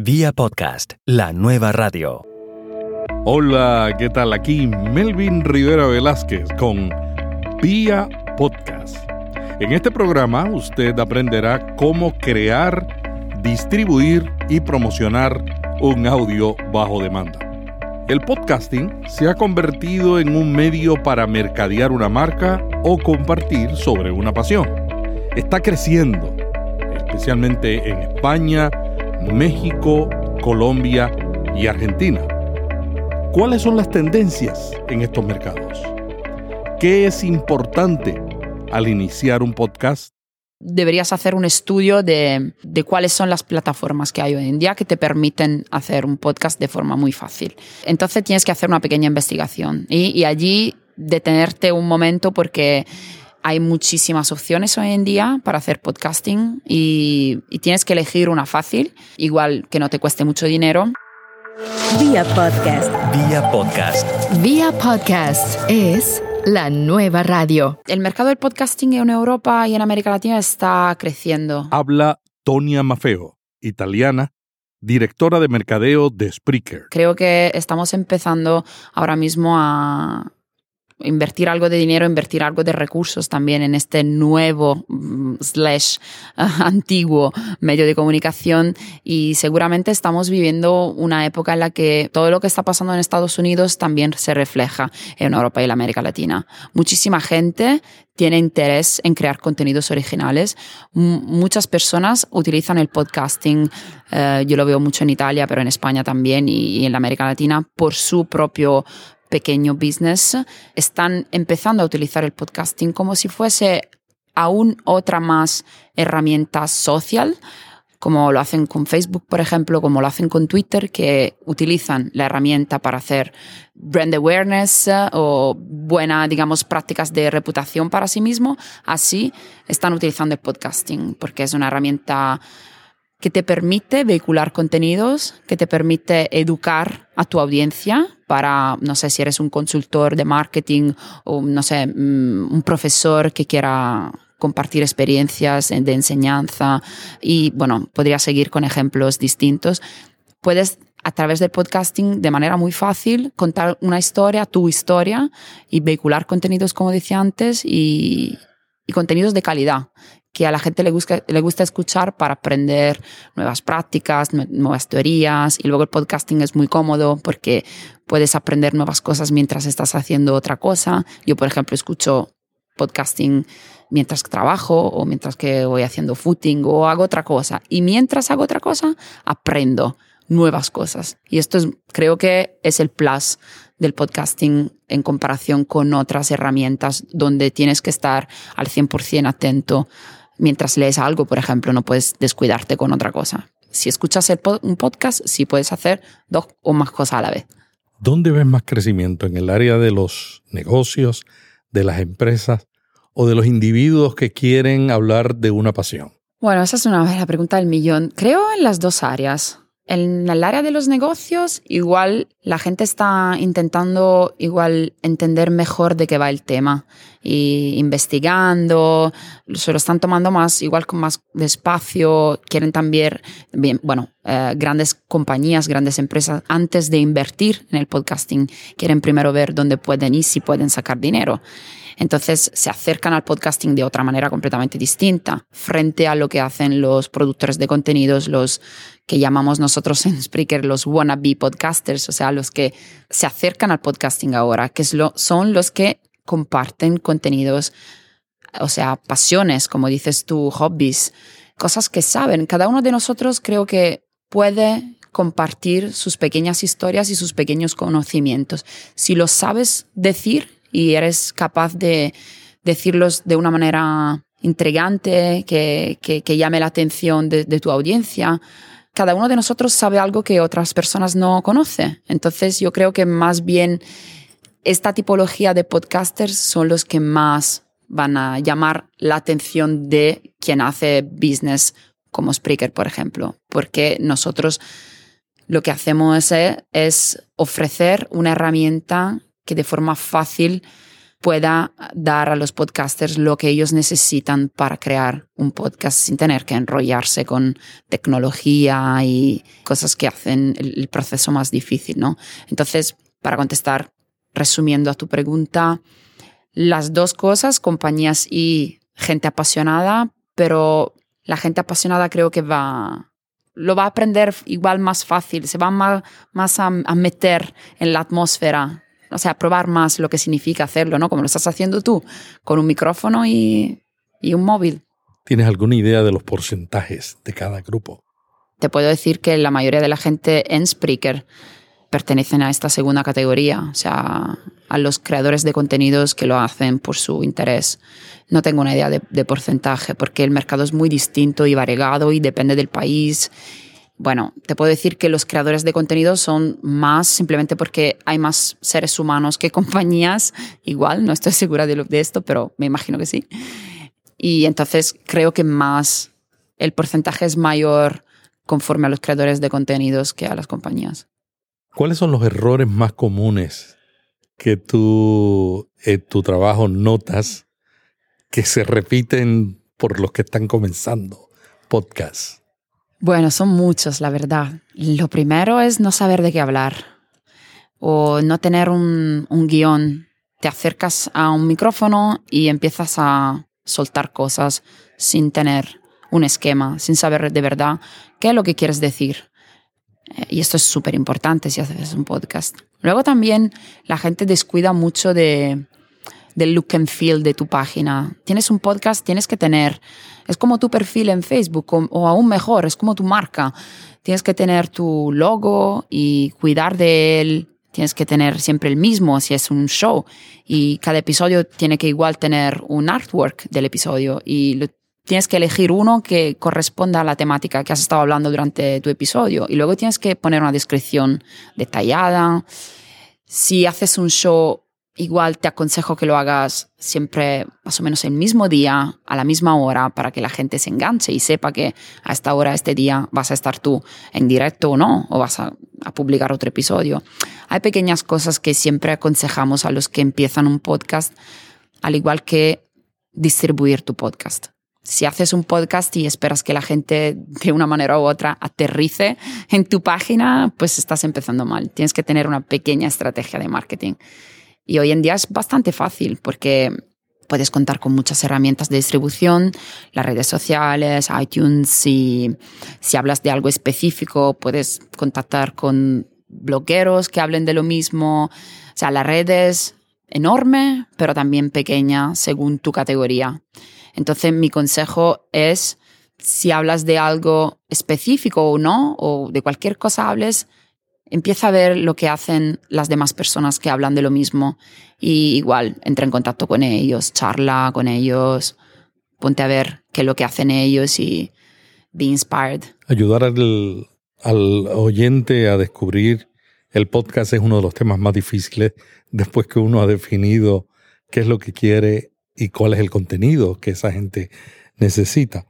Vía podcast, la nueva radio. Hola, ¿qué tal? Aquí Melvin Rivera Velázquez con Vía Podcast. En este programa usted aprenderá cómo crear, distribuir y promocionar un audio bajo demanda. El podcasting se ha convertido en un medio para mercadear una marca o compartir sobre una pasión. Está creciendo, especialmente en España, México, Colombia y Argentina. ¿Cuáles son las tendencias en estos mercados? ¿Qué es importante al iniciar un podcast? deberías hacer un estudio de, de, cuáles son las plataformas que hay hoy en día que te permiten hacer un podcast de forma muy fácil. Entonces tienes que hacer una pequeña investigación y, y allí detenerte un momento porque hay muchísimas opciones hoy en día para hacer podcasting y, y tienes que elegir una fácil, igual que no te cueste mucho dinero. Vía podcast. Vía podcast. Vía podcast es la nueva radio. El mercado del podcasting en Europa y en América Latina está creciendo. Habla Tonia Maffeo, italiana, directora de mercadeo de Spreaker. Creo que estamos empezando ahora mismo a invertir algo de dinero, invertir algo de recursos también en este nuevo mm, slash antiguo medio de comunicación y seguramente estamos viviendo una época en la que todo lo que está pasando en Estados Unidos también se refleja en Europa y en América Latina. Muchísima gente tiene interés en crear contenidos originales. Muchas personas utilizan el podcasting, uh, yo lo veo mucho en Italia, pero en España también y, y en la América Latina, por su propio pequeño business están empezando a utilizar el podcasting como si fuese aún otra más herramienta social, como lo hacen con Facebook, por ejemplo, como lo hacen con Twitter, que utilizan la herramienta para hacer brand awareness o buenas, digamos, prácticas de reputación para sí mismo. Así están utilizando el podcasting, porque es una herramienta que te permite vehicular contenidos, que te permite educar a tu audiencia para, no sé, si eres un consultor de marketing o, no sé, mm, un profesor que quiera compartir experiencias de enseñanza y, bueno, podría seguir con ejemplos distintos. Puedes a través del podcasting de manera muy fácil contar una historia, tu historia y vehicular contenidos, como decía antes, y, y contenidos de calidad que a la gente le gusta, le gusta escuchar para aprender nuevas prácticas, nuevas teorías. Y luego el podcasting es muy cómodo porque puedes aprender nuevas cosas mientras estás haciendo otra cosa. Yo, por ejemplo, escucho podcasting mientras trabajo o mientras que voy haciendo footing o hago otra cosa. Y mientras hago otra cosa, aprendo nuevas cosas. Y esto es, creo que es el plus del podcasting en comparación con otras herramientas donde tienes que estar al 100% atento mientras lees algo, por ejemplo, no puedes descuidarte con otra cosa. Si escuchas un podcast, sí puedes hacer dos o más cosas a la vez. ¿Dónde ves más crecimiento? ¿En el área de los negocios, de las empresas o de los individuos que quieren hablar de una pasión? Bueno, esa es una pregunta del millón. Creo en las dos áreas. En el área de los negocios, igual la gente está intentando igual entender mejor de qué va el tema y investigando, se lo están tomando más, igual con más despacio, quieren también, bien, bueno, eh, grandes compañías, grandes empresas, antes de invertir en el podcasting, quieren primero ver dónde pueden y si pueden sacar dinero. Entonces se acercan al podcasting de otra manera completamente distinta frente a lo que hacen los productores de contenidos, los que llamamos nosotros en Spreaker los wannabe podcasters, o sea, los que se acercan al podcasting ahora, que son los que comparten contenidos, o sea, pasiones, como dices tú, hobbies, cosas que saben. Cada uno de nosotros creo que puede compartir sus pequeñas historias y sus pequeños conocimientos. Si lo sabes decir, y eres capaz de decirlos de una manera intrigante, que, que, llame la atención de, tu audiencia. Cada uno de nosotros sabe algo que otras personas no conocen. Entonces yo creo que más bien esta tipología de podcasters son los que más van a llamar la atención de quien hace business como Spreaker, por ejemplo, porque nosotros lo que hacemos es, es ofrecer una herramienta que de forma fácil pueda dar a los podcasters lo que ellos necesitan para crear un podcast sin tener que enrollarse con tecnología y cosas que hacen el, proceso más difícil, ¿no? Entonces, para contestar, resumiendo a tu pregunta, las dos cosas, compañías y gente apasionada, pero la gente apasionada creo que va, lo va a aprender igual más fácil, se va más, más a, a, meter en la atmósfera, o sea, probar más lo que significa hacerlo, ¿no? Como lo estás haciendo tú, con un micrófono y, y un móvil. ¿Tienes alguna idea de los porcentajes de cada grupo? Te puedo decir que la mayoría de la gente en Spreaker pertenecen a esta segunda categoría, o sea, a los creadores de contenidos que lo hacen por su interés. No tengo una idea de, de, porcentaje porque el mercado es muy distinto y variegado y depende del país. Bueno, te puedo decir que los creadores de contenidos son más simplemente porque hay más seres humanos que compañías. Igual, no estoy segura de, de esto, pero me imagino que sí. Y entonces creo que más el porcentaje es mayor conforme a los creadores de contenidos que a las compañías. ¿Cuáles son los errores más comunes que tú en tu trabajo notas que se repiten por los que están comenzando podcasts? Bueno, son muchos, la verdad. Lo primero es no saber de qué hablar o no tener un, un guion. Te acercas a un micrófono y empiezas a soltar cosas sin tener un esquema, sin saber de verdad qué es lo que quieres decir. Y esto es súper importante si haces un podcast. Luego también la gente descuida mucho de, del look and feel de tu página. Tienes un podcast, tienes que tener, es como tu perfil en Facebook o, aún mejor, es como tu marca. Tienes que tener tu logo y cuidar de él. Tienes que tener siempre el mismo si es un show y cada episodio tiene que igual tener un artwork del episodio y tienes que elegir uno que corresponda a la temática que has estado hablando durante tu episodio y luego tienes que poner una descripción detallada. Si haces un show, igual te aconsejo que lo hagas siempre más o menos el mismo día, a la misma hora, para que la gente se enganche y sepa que a esta hora, este día, vas a estar tú en directo o no, o vas a, a publicar otro episodio. Hay pequeñas cosas que siempre aconsejamos a los que empiezan un podcast, al igual que distribuir tu podcast si haces un podcast y esperas que la gente de una manera u otra aterrice en tu página, pues estás empezando mal. Tienes que tener una pequeña estrategia de marketing. Y hoy en día es bastante fácil porque puedes contar con muchas herramientas de distribución, las redes sociales, iTunes, si, si hablas de algo específico, puedes contactar con blogueros que hablen de lo mismo. O sea, la red es enorme, pero también pequeña según tu categoría. Entonces, mi consejo es, si hablas de algo específico o no, o de cualquier cosa hables, empieza a ver lo que hacen las demás personas que hablan de lo mismo y igual entra en contacto con ellos, charla con ellos, ponte a ver qué es lo que hacen ellos y be inspired. Ayudar al, al oyente a descubrir el podcast es uno de los temas más difíciles después que uno ha definido qué es lo que quiere y cuál es el contenido que esa gente necesita.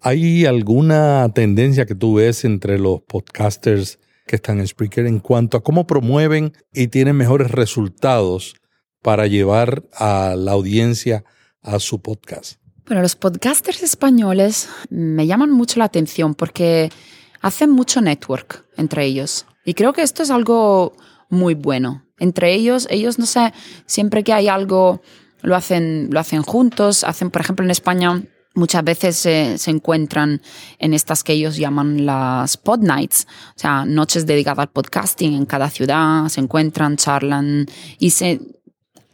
¿Hay alguna tendencia que tú ves entre los podcasters que están en Spreaker en cuanto a cómo promueven y tienen mejores resultados para llevar a la audiencia a su podcast? Bueno, los podcasters españoles me llaman mucho la atención porque hacen mucho network entre ellos. Y creo que esto es algo muy bueno. Entre ellos, ellos, no sé, siempre que hay algo lo hacen, lo hacen juntos, hacen, por ejemplo, en España muchas veces se, encuentran en estas que ellos llaman las pod nights, o sea, noches dedicadas al podcasting en cada ciudad, se encuentran, charlan y se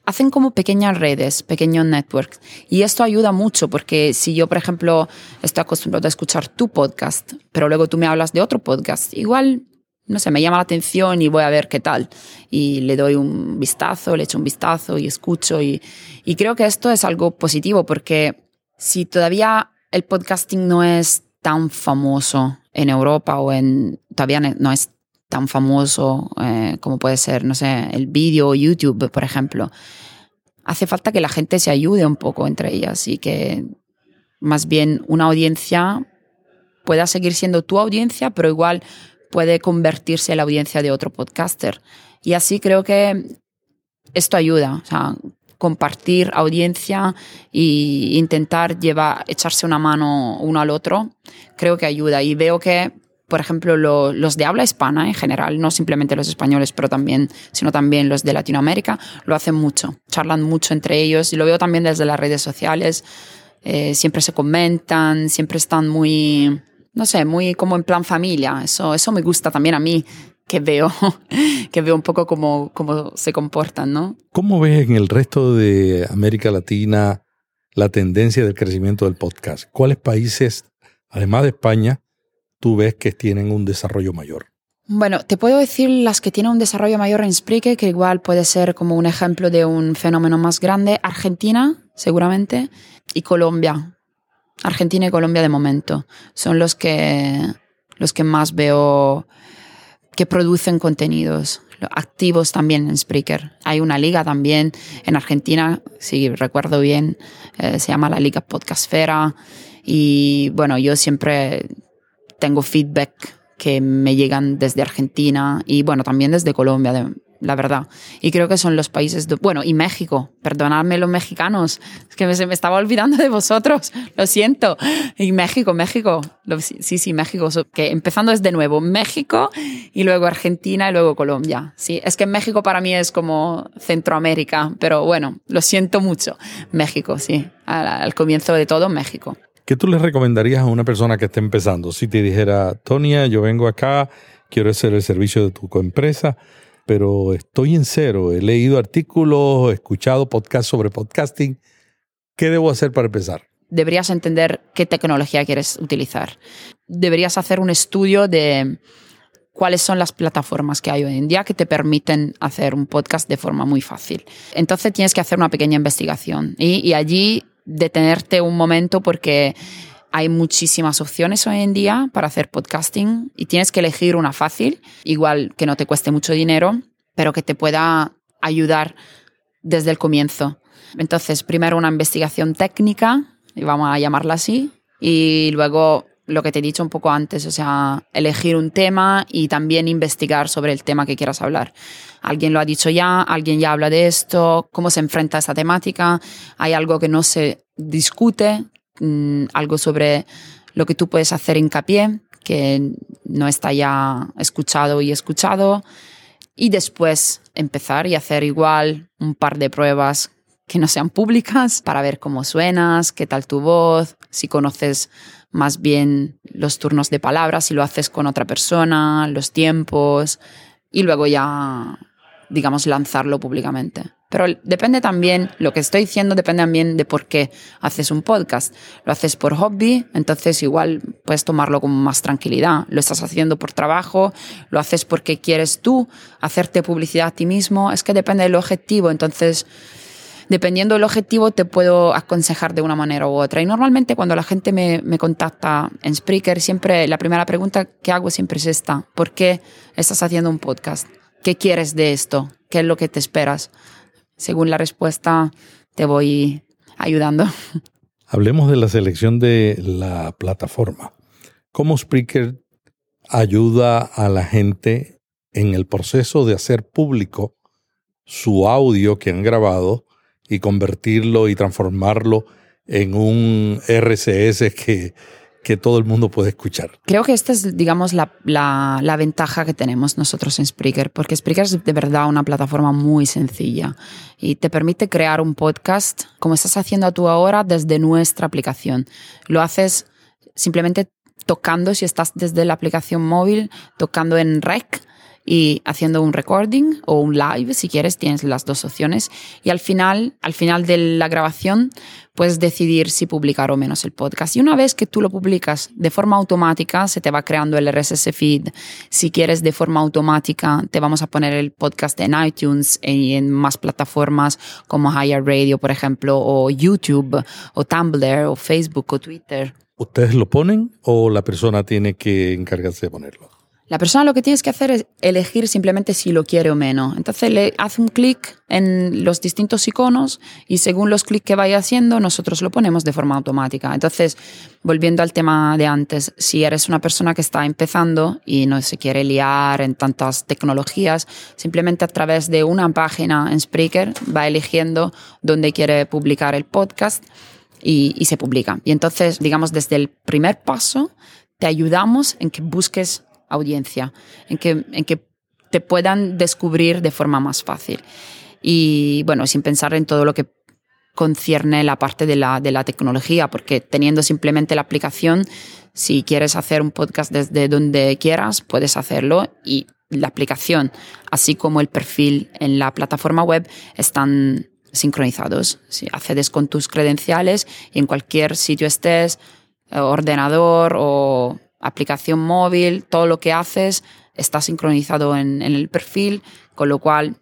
hacen como pequeñas redes, pequeños networks. Y esto ayuda mucho porque si yo, por ejemplo, estoy acostumbrado a escuchar tu podcast, pero luego tú me hablas de otro podcast, igual no sé, me llama la atención y voy a ver qué tal. Y le doy un vistazo, le echo un vistazo y escucho. Y creo que esto es algo positivo porque si todavía el podcasting no es tan famoso en Europa o en, todavía no es tan famoso eh, como puede ser, no sé, el vídeo o YouTube, por ejemplo, hace falta que la gente se ayude un poco entre ellas y que más bien una audiencia pueda seguir siendo tu audiencia, pero igual puede convertirse en la audiencia de otro podcaster. Y así creo que esto ayuda. O sea, compartir audiencia e intentar llevar, echarse una mano uno al otro, creo que ayuda. Y veo que, por ejemplo, los de habla hispana en general, no simplemente los españoles, pero también, sino también los de Latinoamérica, lo hacen mucho, charlan mucho entre ellos y lo veo también desde las redes sociales. Eh, siempre se comentan, siempre están muy, no sé, muy como en plan familia. Eso, eso me gusta también a mí, que veo, que veo un poco cómo, cómo se comportan, ¿no? ¿Cómo ves en el resto de América Latina la tendencia del crecimiento del podcast? ¿Cuáles países, además de España, tú ves que tienen un desarrollo mayor? Bueno, te puedo decir las que tienen un desarrollo mayor en Spreaker, que igual puede ser como un ejemplo de un fenómeno más grande. Argentina, seguramente, y Colombia. Argentina y Colombia de momento son los que, los que más veo que producen contenidos activos también en Spreaker. Hay una liga también en Argentina, si recuerdo bien, eh, se llama la Liga Podcastfera. Y bueno, yo siempre tengo feedback que me llegan desde Argentina y bueno, también desde Colombia, la verdad. Y creo que son los países, bueno, y México, perdonadme los mexicanos, es que me, se me estaba olvidando de vosotros, lo siento. Y México, México, sí, sí, México, que empezando desde nuevo, México y luego Argentina y luego Colombia. Sí, es que México para mí es como Centroamérica, pero bueno, lo siento mucho. México, sí, al comienzo de todo, México. ¿Qué tú le recomendarías a una persona que esté empezando? Si te dijera, Tonia, yo vengo acá, quiero hacer el servicio de tu empresa, pero estoy en cero. He leído artículos, he escuchado podcasts sobre podcasting. ¿Qué debo hacer para empezar? Deberías entender qué tecnología quieres utilizar. Deberías hacer un estudio de cuáles son las plataformas que hay hoy en día que te permiten hacer un podcast de forma muy fácil. Entonces tienes que hacer una pequeña investigación y allí detenerte un momento porque hay muchísimas opciones hoy en día para hacer podcasting y tienes que elegir una fácil, igual que no te cueste mucho dinero, pero que te pueda ayudar desde el comienzo. Entonces, primero una investigación técnica, y vamos a llamarla así, y luego lo que te he dicho un poco antes, o sea, elegir un tema y también investigar sobre el tema que quieras hablar. Alguien lo ha dicho ya, alguien ya habla de esto, cómo se enfrenta a esa temática, hay algo que no se discute, Mm, algo sobre lo que tú puedes hacer hincapié, que no está ya escuchado y escuchado, y después empezar y hacer igual un par de pruebas que no sean públicas para ver cómo suenas, qué tal tu voz, si conoces más bien los turnos de palabras, si lo haces con otra persona, los tiempos, y luego ya, digamos, lanzarlo públicamente. Pero depende también, lo que estoy diciendo depende también de por qué haces un podcast. Lo haces por hobby, entonces igual puedes tomarlo con más tranquilidad. Lo estás haciendo por trabajo, lo haces porque quieres tú hacerte publicidad a ti mismo. Es que depende del objetivo, entonces dependiendo del objetivo te puedo aconsejar de una manera u otra. Y normalmente cuando la gente me, me, contacta en Spreaker, siempre la primera pregunta que hago siempre es esta. ¿Por qué estás haciendo un podcast? ¿Qué quieres de esto? ¿Qué es lo que te esperas? según la respuesta te voy ayudando. Hablemos de la selección de la plataforma. ¿Cómo Spreaker ayuda a la gente en el proceso de hacer público su audio que han grabado y convertirlo y transformarlo en un RCS que que todo el mundo puede escuchar. Creo que esta es, digamos, la, la, la, ventaja que tenemos nosotros en Spreaker, porque Spreaker es de verdad una plataforma muy sencilla y te permite crear un podcast como estás haciendo tú ahora desde nuestra aplicación. Lo haces simplemente tocando, si estás desde la aplicación móvil, tocando en Rec y haciendo un recording o un live, si quieres, tienes las dos opciones. Y al final, al final de la grabación, puedes decidir si publicar o menos el podcast. Y una vez que tú lo publicas de forma automática, se te va creando el RSS feed. Si quieres de forma automática, te vamos a poner el podcast en iTunes y en más plataformas como Higher Radio, por ejemplo, o YouTube, o Tumblr, o Facebook, o Twitter. ¿Ustedes lo ponen o la persona tiene que encargarse de ponerlo? La persona lo que tienes que hacer es elegir simplemente si lo quiere o menos. Entonces le hace un clic en los distintos iconos y según los clics que vaya haciendo, nosotros lo ponemos de forma automática. Entonces, volviendo al tema de antes, si eres una persona que está empezando y no se quiere liar en tantas tecnologías, simplemente a través de una página en Spreaker va eligiendo dónde quiere publicar el podcast y, y se publica. Y entonces, digamos, desde el primer paso, te ayudamos en que busques audiencia, en que, en que te puedan descubrir de forma más fácil. Y bueno, sin pensar en todo lo que concierne la parte de la, de la tecnología, porque teniendo simplemente la aplicación, si quieres hacer un podcast desde donde quieras, puedes hacerlo y la aplicación, así como el perfil en la plataforma web, están sincronizados. Si accedes con tus credenciales y en cualquier sitio estés, ordenador o aplicación móvil, todo lo que haces está sincronizado en, el perfil, con lo cual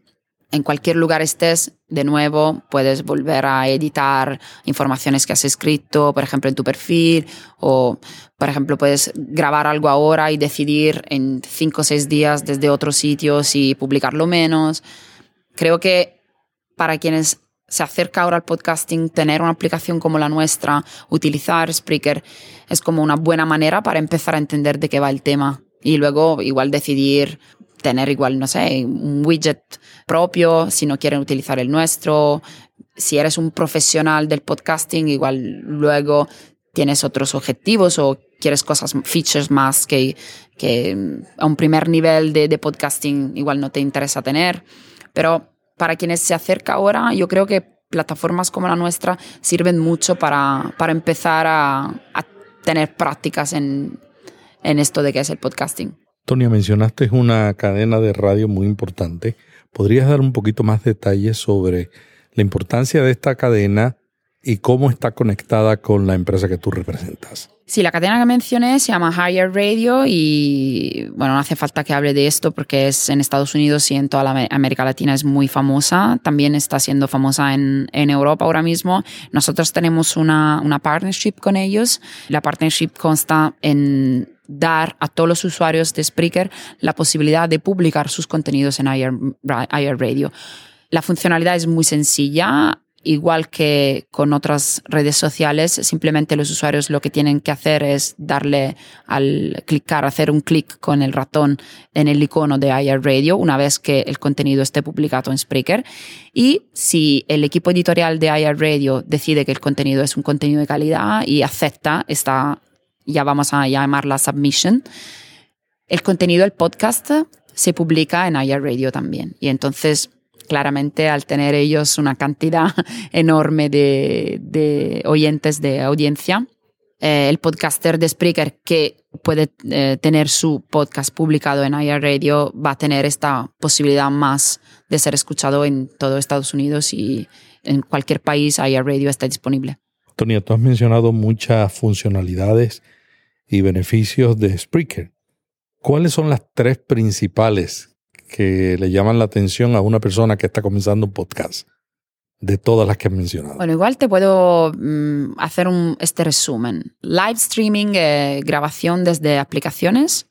en cualquier lugar estés, de nuevo puedes volver a editar informaciones que has escrito, por ejemplo, en tu perfil, o por ejemplo, puedes grabar algo ahora y decidir en cinco o seis días desde otro sitio si publicarlo menos. Creo que para quienes se acerca ahora al podcasting, tener una aplicación como la nuestra, utilizar Spreaker, es como una buena manera para empezar a entender de qué va el tema. Y luego igual decidir tener igual, no sé, un widget propio, si no quieren utilizar el nuestro. Si eres un profesional del podcasting, igual luego tienes otros objetivos o quieres cosas, features más que, que a un primer nivel de, de podcasting igual no te interesa tener. Pero para quienes se acerca ahora, yo creo que plataformas como la nuestra sirven mucho para, para empezar a, tener prácticas en, en esto de que es el podcasting. Tonia, mencionaste una cadena de radio muy importante. ¿Podrías dar un poquito más detalles sobre la importancia de esta cadena y cómo está conectada con la empresa que tú representas? Sí, la cadena que mencioné se llama Higher Radio y bueno, no hace falta que hable de esto porque es en Estados Unidos y en toda la América Latina es muy famosa. También está siendo famosa en, Europa ahora mismo. Nosotros tenemos una, una partnership con ellos. La partnership consta en dar a todos los usuarios de Spreaker la posibilidad de publicar sus contenidos en Higher Radio. La funcionalidad es muy sencilla igual que con otras redes sociales, simplemente los usuarios lo que tienen que hacer es darle al clicar, hacer un clic con el ratón en el icono de IR Radio una vez que el contenido esté publicado en Spreaker. Y si el equipo editorial de IR Radio decide que el contenido es un contenido de calidad y acepta esta, ya vamos a llamarla submission, el contenido del podcast se publica en IR Radio también. Y entonces claramente al tener ellos una cantidad enorme de, oyentes de audiencia, eh, el podcaster de Spreaker que puede eh, tener su podcast publicado en IR Radio va a tener esta posibilidad más de ser escuchado en todo Estados Unidos y en cualquier país IR Radio está disponible. Tonia, tú has mencionado muchas funcionalidades y beneficios de Spreaker. ¿Cuáles son las tres principales que le llaman la atención a una persona que está comenzando un podcast? De todas las que he mencionado. Bueno, igual te puedo mm, hacer un, este resumen. Live streaming, eh, grabación desde aplicaciones,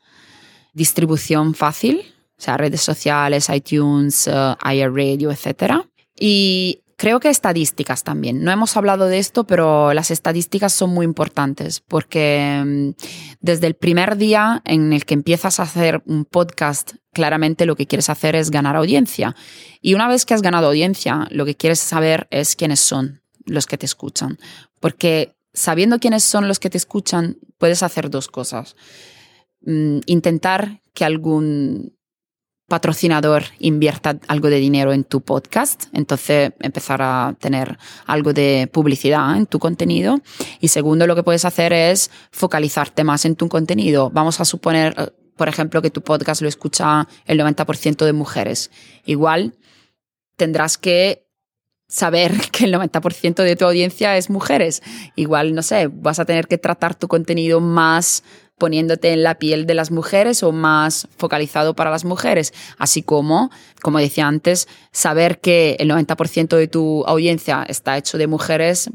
distribución fácil, o sea, redes sociales, iTunes, uh, iRadio, etc. Y Creo que estadísticas también. No hemos hablado de esto, pero las estadísticas son muy importantes porque mm, desde el primer día en el que empiezas a hacer un podcast, claramente lo que quieres hacer es ganar audiencia. Y una vez que has ganado audiencia, lo que quieres saber es quiénes son los que te escuchan. Porque sabiendo quiénes son los que te escuchan, puedes hacer dos cosas. Mm, intentar que algún patrocinador invierta algo de dinero en tu podcast, entonces empezar a tener algo de publicidad en tu contenido. Y segundo, lo que puedes hacer es focalizarte más en tu contenido. Vamos a suponer, por ejemplo, que tu podcast lo escucha el 90% de mujeres. Igual tendrás que saber que el 90% de tu audiencia es mujeres. Igual, no sé, vas a tener que tratar tu contenido más poniéndote en la piel de las mujeres o más focalizado para las mujeres, así como, como decía antes, saber que el 90% de tu audiencia está hecho de mujeres,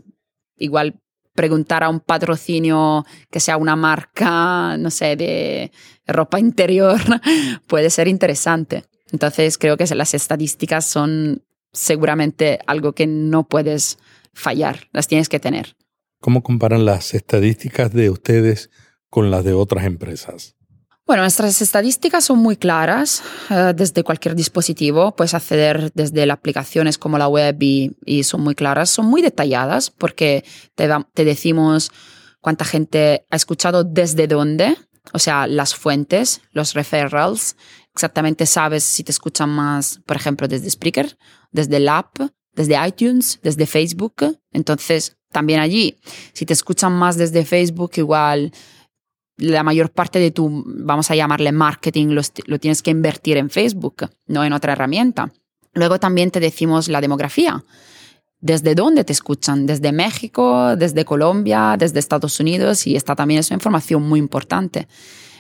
igual preguntar a un patrocinio que sea una marca, no sé, de ropa interior, puede ser interesante. Entonces creo que las estadísticas son seguramente algo que no puedes fallar, las tienes que tener. ¿Cómo comparan las estadísticas de ustedes con las de otras empresas? Bueno, nuestras estadísticas son muy claras eh, desde cualquier dispositivo. Puedes acceder desde las aplicaciones como la web y, son muy claras. Son muy detalladas porque te, te decimos cuánta gente ha escuchado desde dónde, o sea, las fuentes, los referrals. Exactamente sabes si te escuchan más, por ejemplo, desde Spreaker, desde el app, desde iTunes, desde Facebook. Entonces, también allí, si te escuchan más desde Facebook, igual la mayor parte de tu, vamos a llamarle marketing, lo, tienes que invertir en Facebook, no en otra herramienta. Luego también te decimos la demografía. ¿Desde dónde te escuchan? ¿Desde México, desde Colombia, desde Estados Unidos? Y esta también es una información muy importante.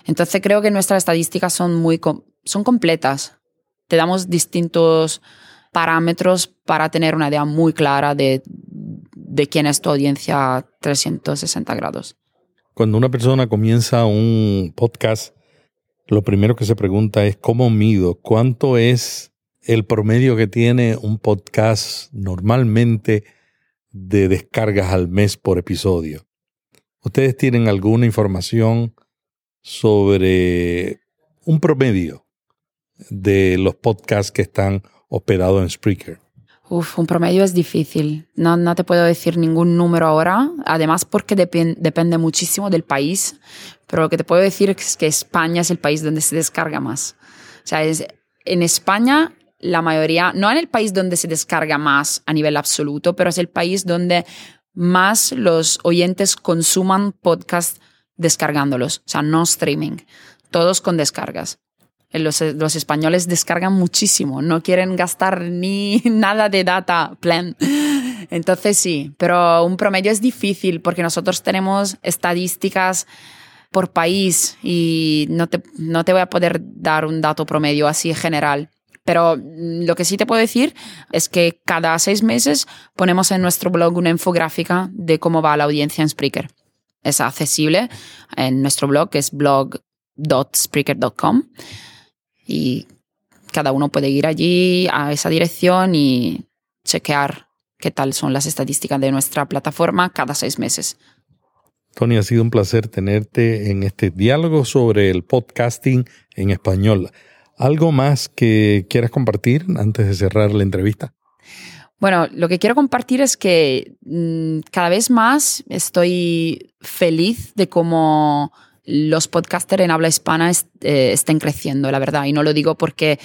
Entonces creo que nuestras estadísticas son muy son completas. Te damos distintos parámetros para tener una idea muy clara de, de quién es tu audiencia 360 grados. Cuando una persona comienza un podcast, lo primero que se pregunta es cómo mido, cuánto es el promedio que tiene un podcast normalmente de descargas al mes por episodio. ¿Ustedes tienen alguna información sobre un promedio de los podcasts que están hospedados en Spreaker? Uf, un promedio es difícil. No, no te puedo decir ningún número ahora. Además, porque depende muchísimo del país. Pero lo que te puedo decir es que España es el país donde se descarga más. O sea, es, en España la mayoría, no en el país donde se descarga más a nivel absoluto, pero es el país donde más los oyentes consuman podcast descargándolos. O sea, no streaming. Todos con descargas. Los, los, españoles descargan muchísimo, no quieren gastar ni nada de data plan. Entonces sí, pero un promedio es difícil porque nosotros tenemos estadísticas por país y no te, no te voy a poder dar un dato promedio así general. Pero lo que sí te puedo decir es que cada seis meses ponemos en nuestro blog una infográfica de cómo va la audiencia en Spreaker. Es accesible en nuestro blog, que es blog.spreaker.com y cada uno puede ir allí a esa dirección y chequear qué tal son las estadísticas de nuestra plataforma cada seis meses. Tony, ha sido un placer tenerte en este diálogo sobre el podcasting en español. ¿Algo más que quieras compartir antes de cerrar la entrevista? Bueno, lo que quiero compartir es que mm, cada vez más estoy feliz de cómo los podcasters en habla hispana eh, estén creciendo, la verdad. Y no lo digo porque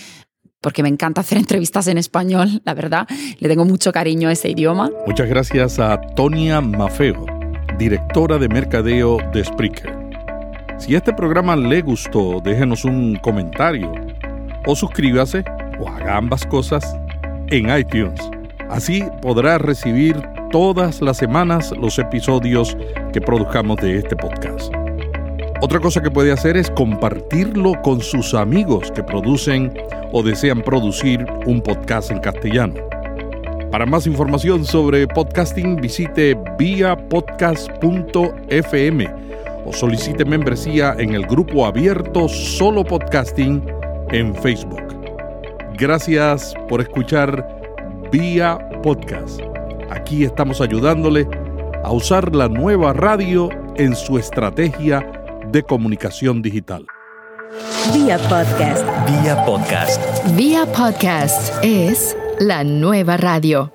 porque me encanta hacer entrevistas en español, la verdad. Le tengo mucho cariño a ese idioma. Muchas gracias a Tonia Mafeo, directora de mercadeo de Spreaker. Si este programa le gustó, déjenos un comentario o suscríbase o haga ambas cosas en iTunes. Así podrá recibir todas las semanas los episodios que produzcamos de este podcast. Otra cosa que puede hacer es compartirlo con sus amigos que producen o desean producir un podcast en castellano. Para más información sobre podcasting visite viapodcast.fm o solicite membresía en el grupo abierto Solo Podcasting en Facebook. Gracias por escuchar Vía Podcast. Aquí estamos ayudándole a usar la nueva radio en su estrategia de comunicación digital. Vía podcast. Vía podcast. Vía podcast es la nueva radio.